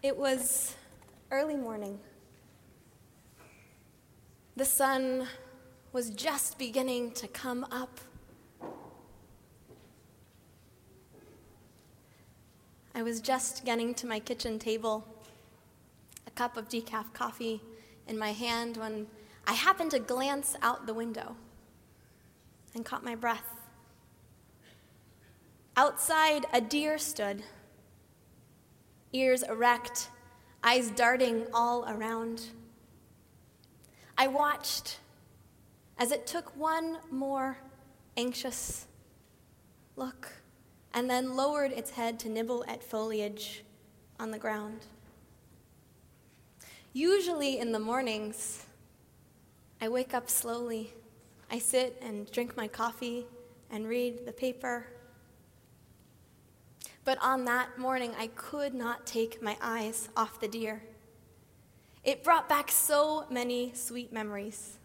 It was early morning. The sun was just beginning to come up. I was just getting to my kitchen table, a cup of decaf coffee in my hand, when I happened to glance out the window and caught my breath. Outside, a deer stood, ears erect, eyes darting all around. I watched as it took one more anxious look and then lowered its head to nibble at foliage on the ground. Usually in the mornings, I wake up slowly. I sit and drink my coffee and read the paper. But on that morning, I could not take my eyes off the deer. It brought back so many sweet memories.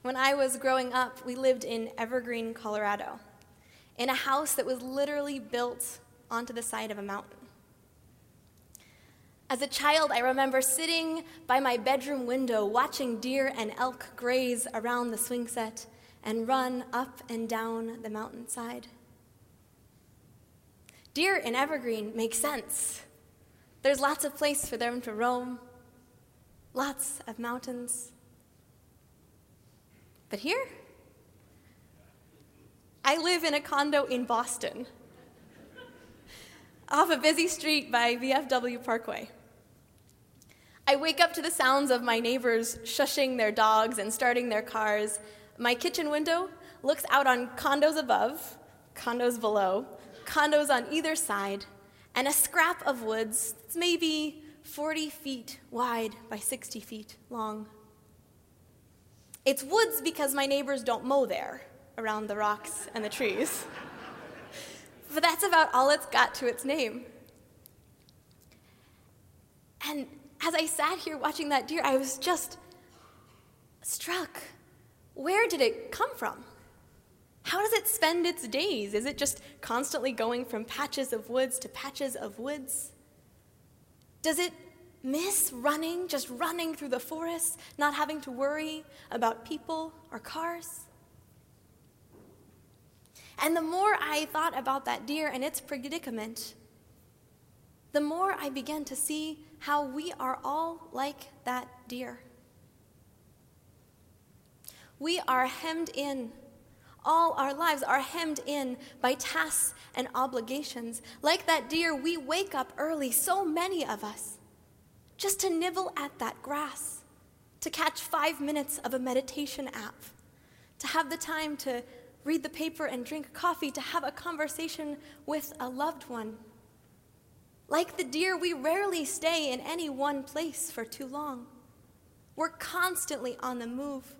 When I was growing up, we lived in Evergreen, Colorado, in a house that was literally built onto the side of a mountain. As a child, I remember sitting by my bedroom window watching deer and elk graze around the swing set and run up and down the mountainside. Deer in Evergreen make sense. There's lots of place for them to roam, lots of mountains. But here, I live in a condo in Boston, off a busy street by VFW Parkway. I wake up to the sounds of my neighbors shushing their dogs and starting their cars. My kitchen window looks out on condos above, condos below, condos on either side, and a scrap of woods that's maybe 40 feet wide by 60 feet long. It's woods because my neighbors don't mow there around the rocks and the trees. but that's about all it's got to its name. And as I sat here watching that deer, I was just struck. Where did it come from? How does it spend its days? Is it just constantly going from patches of woods to patches of woods? Does it miss running, just running through the forest, not having to worry about people or cars? And the more I thought about that deer and its predicament, the more I began to see how we are all like that deer. We are hemmed in. All our lives are hemmed in by tasks and obligations. Like that deer, we wake up early, so many of us, just to nibble at that grass, to catch five minutes of a meditation app, to have the time to read the paper and drink coffee, to have a conversation with a loved one like the deer, we rarely stay in any one place for too long. We're constantly on the move,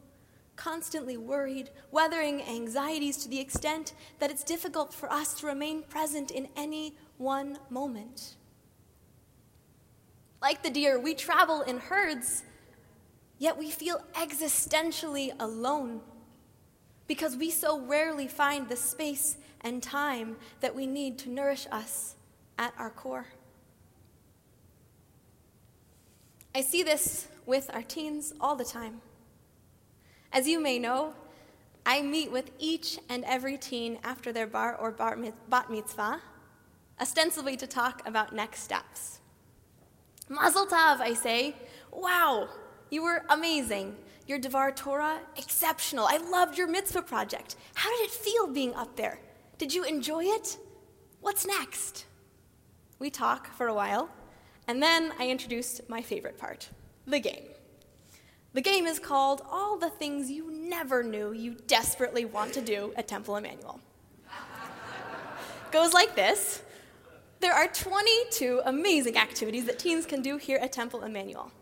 constantly worried, weathering anxieties to the extent that it's difficult for us to remain present in any one moment. Like the deer, we travel in herds, yet we feel existentially alone because we so rarely find the space and time that we need to nourish us at our core. I see this with our teens all the time. As you may know, I meet with each and every teen after their bar or bat mitzvah, ostensibly to talk about next steps. Mazel tov, I say. Wow, you were amazing. Your Devar Torah, exceptional. I loved your mitzvah project. How did it feel being up there? Did you enjoy it? What's next? We talk for a while, and then I introduce my favorite part the game. The game is called All the Things You Never Knew You Desperately Want to Do at Temple Emmanuel. Goes like this There are 22 amazing activities that teens can do here at Temple Emmanuel.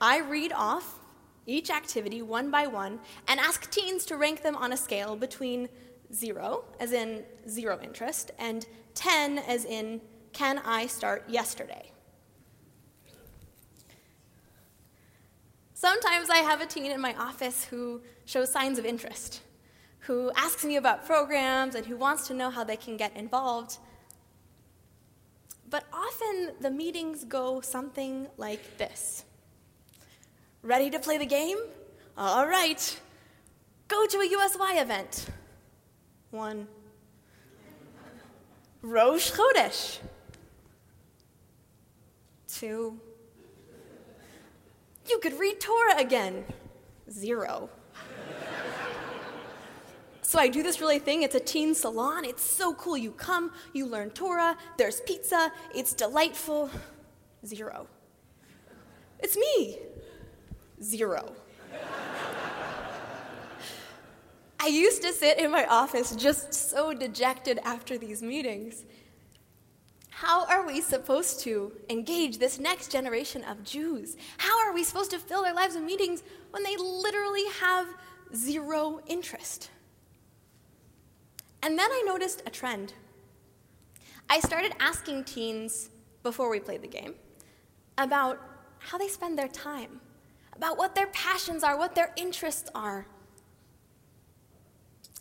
I read off each activity one by one and ask teens to rank them on a scale between zero, as in zero interest, and 10, as in can I start yesterday? Sometimes I have a teen in my office who shows signs of interest, who asks me about programs and who wants to know how they can get involved. But often the meetings go something like this Ready to play the game? All right. Go to a USY event. One. Rosh Chodesh. Two. You could read Torah again. Zero. So I do this really thing. It's a teen salon. It's so cool. You come, you learn Torah, there's pizza, it's delightful. Zero. It's me. Zero. I used to sit in my office just so dejected after these meetings. How are we supposed to engage this next generation of Jews? How are we supposed to fill their lives with meetings when they literally have zero interest? And then I noticed a trend. I started asking teens before we played the game about how they spend their time, about what their passions are, what their interests are.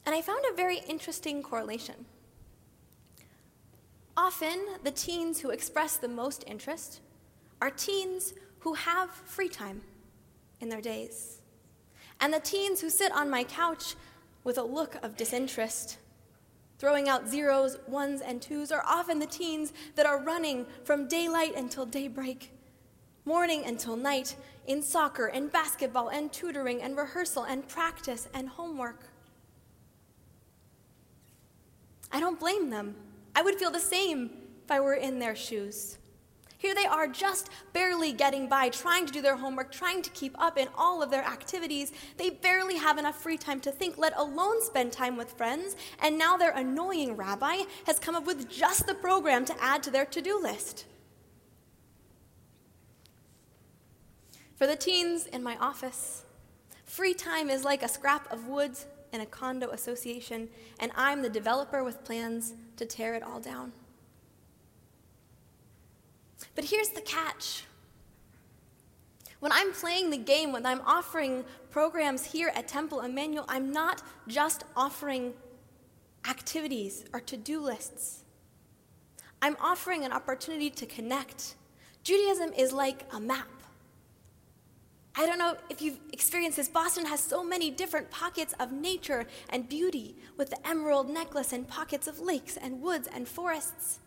And I found a very interesting correlation. Often, the teens who express the most interest are teens who have free time in their days. And the teens who sit on my couch with a look of disinterest Throwing out zeros, ones, and twos are often the teens that are running from daylight until daybreak, morning until night, in soccer and basketball and tutoring and rehearsal and practice and homework. I don't blame them. I would feel the same if I were in their shoes. Here they are, just barely getting by, trying to do their homework, trying to keep up in all of their activities. They barely have enough free time to think, let alone spend time with friends. And now their annoying rabbi has come up with just the program to add to their to do list. For the teens in my office, free time is like a scrap of wood in a condo association, and I'm the developer with plans to tear it all down. But here's the catch. When I'm playing the game, when I'm offering programs here at Temple Emmanuel, I'm not just offering activities or to do lists. I'm offering an opportunity to connect. Judaism is like a map. I don't know if you've experienced this. Boston has so many different pockets of nature and beauty with the emerald necklace and pockets of lakes and woods and forests.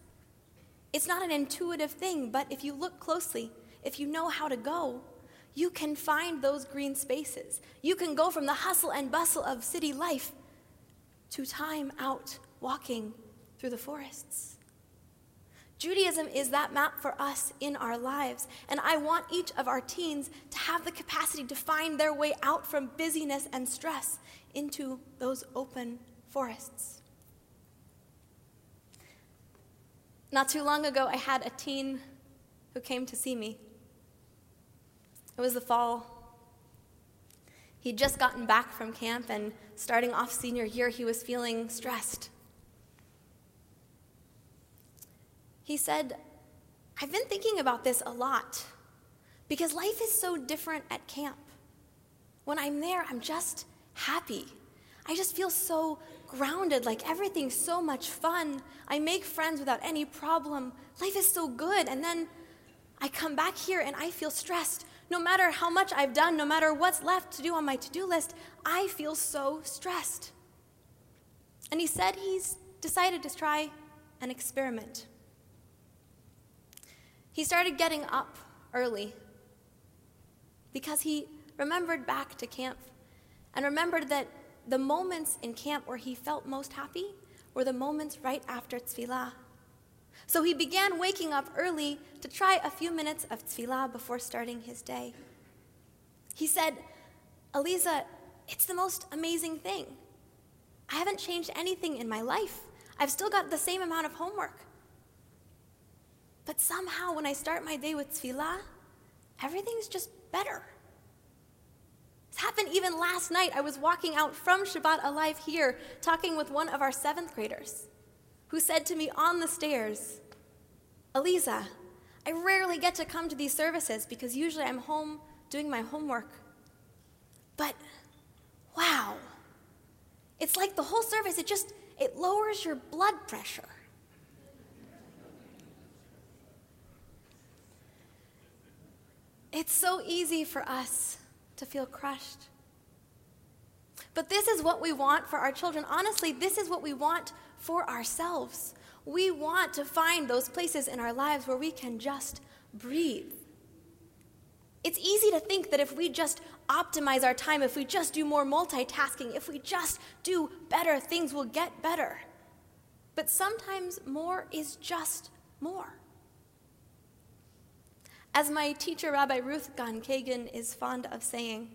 It's not an intuitive thing, but if you look closely, if you know how to go, you can find those green spaces. You can go from the hustle and bustle of city life to time out walking through the forests. Judaism is that map for us in our lives, and I want each of our teens to have the capacity to find their way out from busyness and stress into those open forests. Not too long ago, I had a teen who came to see me. It was the fall. He'd just gotten back from camp, and starting off senior year, he was feeling stressed. He said, I've been thinking about this a lot because life is so different at camp. When I'm there, I'm just happy. I just feel so grounded, like everything's so much fun. I make friends without any problem. Life is so good. And then I come back here and I feel stressed. No matter how much I've done, no matter what's left to do on my to do list, I feel so stressed. And he said he's decided to try an experiment. He started getting up early because he remembered back to camp and remembered that the moments in camp where he felt most happy were the moments right after tefillah. So he began waking up early to try a few minutes of tefillah before starting his day. He said, Eliza, it's the most amazing thing. I haven't changed anything in my life. I've still got the same amount of homework. But somehow, when I start my day with tefillah, everything's just better. It's happened even last night. I was walking out from Shabbat Alive here, talking with one of our seventh graders, who said to me on the stairs, Eliza, I rarely get to come to these services because usually I'm home doing my homework. But wow, it's like the whole service, it just, it lowers your blood pressure. It's so easy for us to feel crushed. But this is what we want for our children. Honestly, this is what we want for ourselves. We want to find those places in our lives where we can just breathe. It's easy to think that if we just optimize our time, if we just do more multitasking, if we just do better, things will get better. But sometimes more is just more. As my teacher, Rabbi Ruth Gan Kagan, is fond of saying,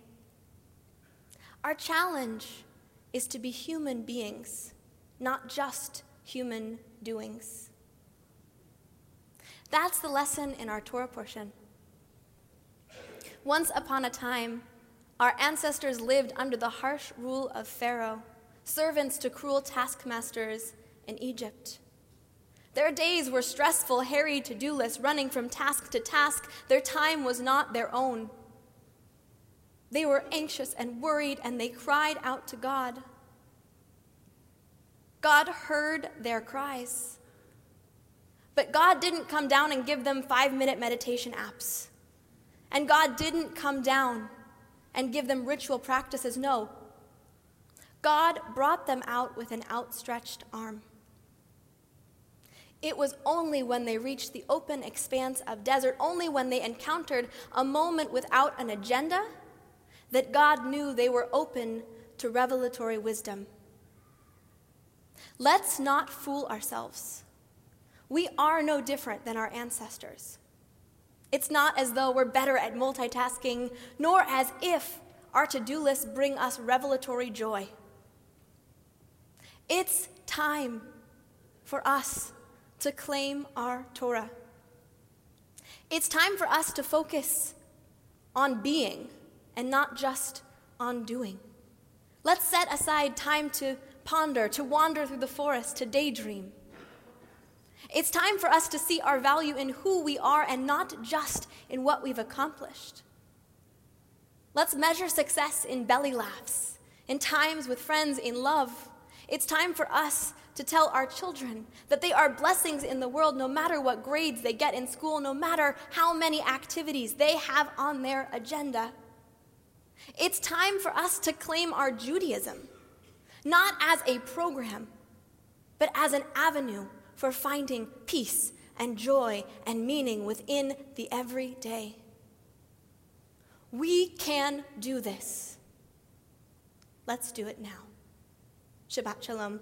our challenge is to be human beings, not just human doings. That's the lesson in our Torah portion. Once upon a time, our ancestors lived under the harsh rule of Pharaoh, servants to cruel taskmasters in Egypt. Their days were stressful, hairy to do lists, running from task to task. Their time was not their own. They were anxious and worried, and they cried out to God. God heard their cries. But God didn't come down and give them five minute meditation apps. And God didn't come down and give them ritual practices. No. God brought them out with an outstretched arm. It was only when they reached the open expanse of desert, only when they encountered a moment without an agenda, that God knew they were open to revelatory wisdom. Let's not fool ourselves. We are no different than our ancestors. It's not as though we're better at multitasking, nor as if our to do lists bring us revelatory joy. It's time for us to claim our Torah. It's time for us to focus on being and not just on doing. Let's set aside time to ponder, to wander through the forest, to daydream. It's time for us to see our value in who we are and not just in what we've accomplished. Let's measure success in belly laughs, in times with friends, in love. It's time for us to tell our children that they are blessings in the world no matter what grades they get in school, no matter how many activities they have on their agenda. It's time for us to claim our Judaism, not as a program, but as an avenue for finding peace and joy and meaning within the everyday. We can do this. Let's do it now. Shabbat Shalom.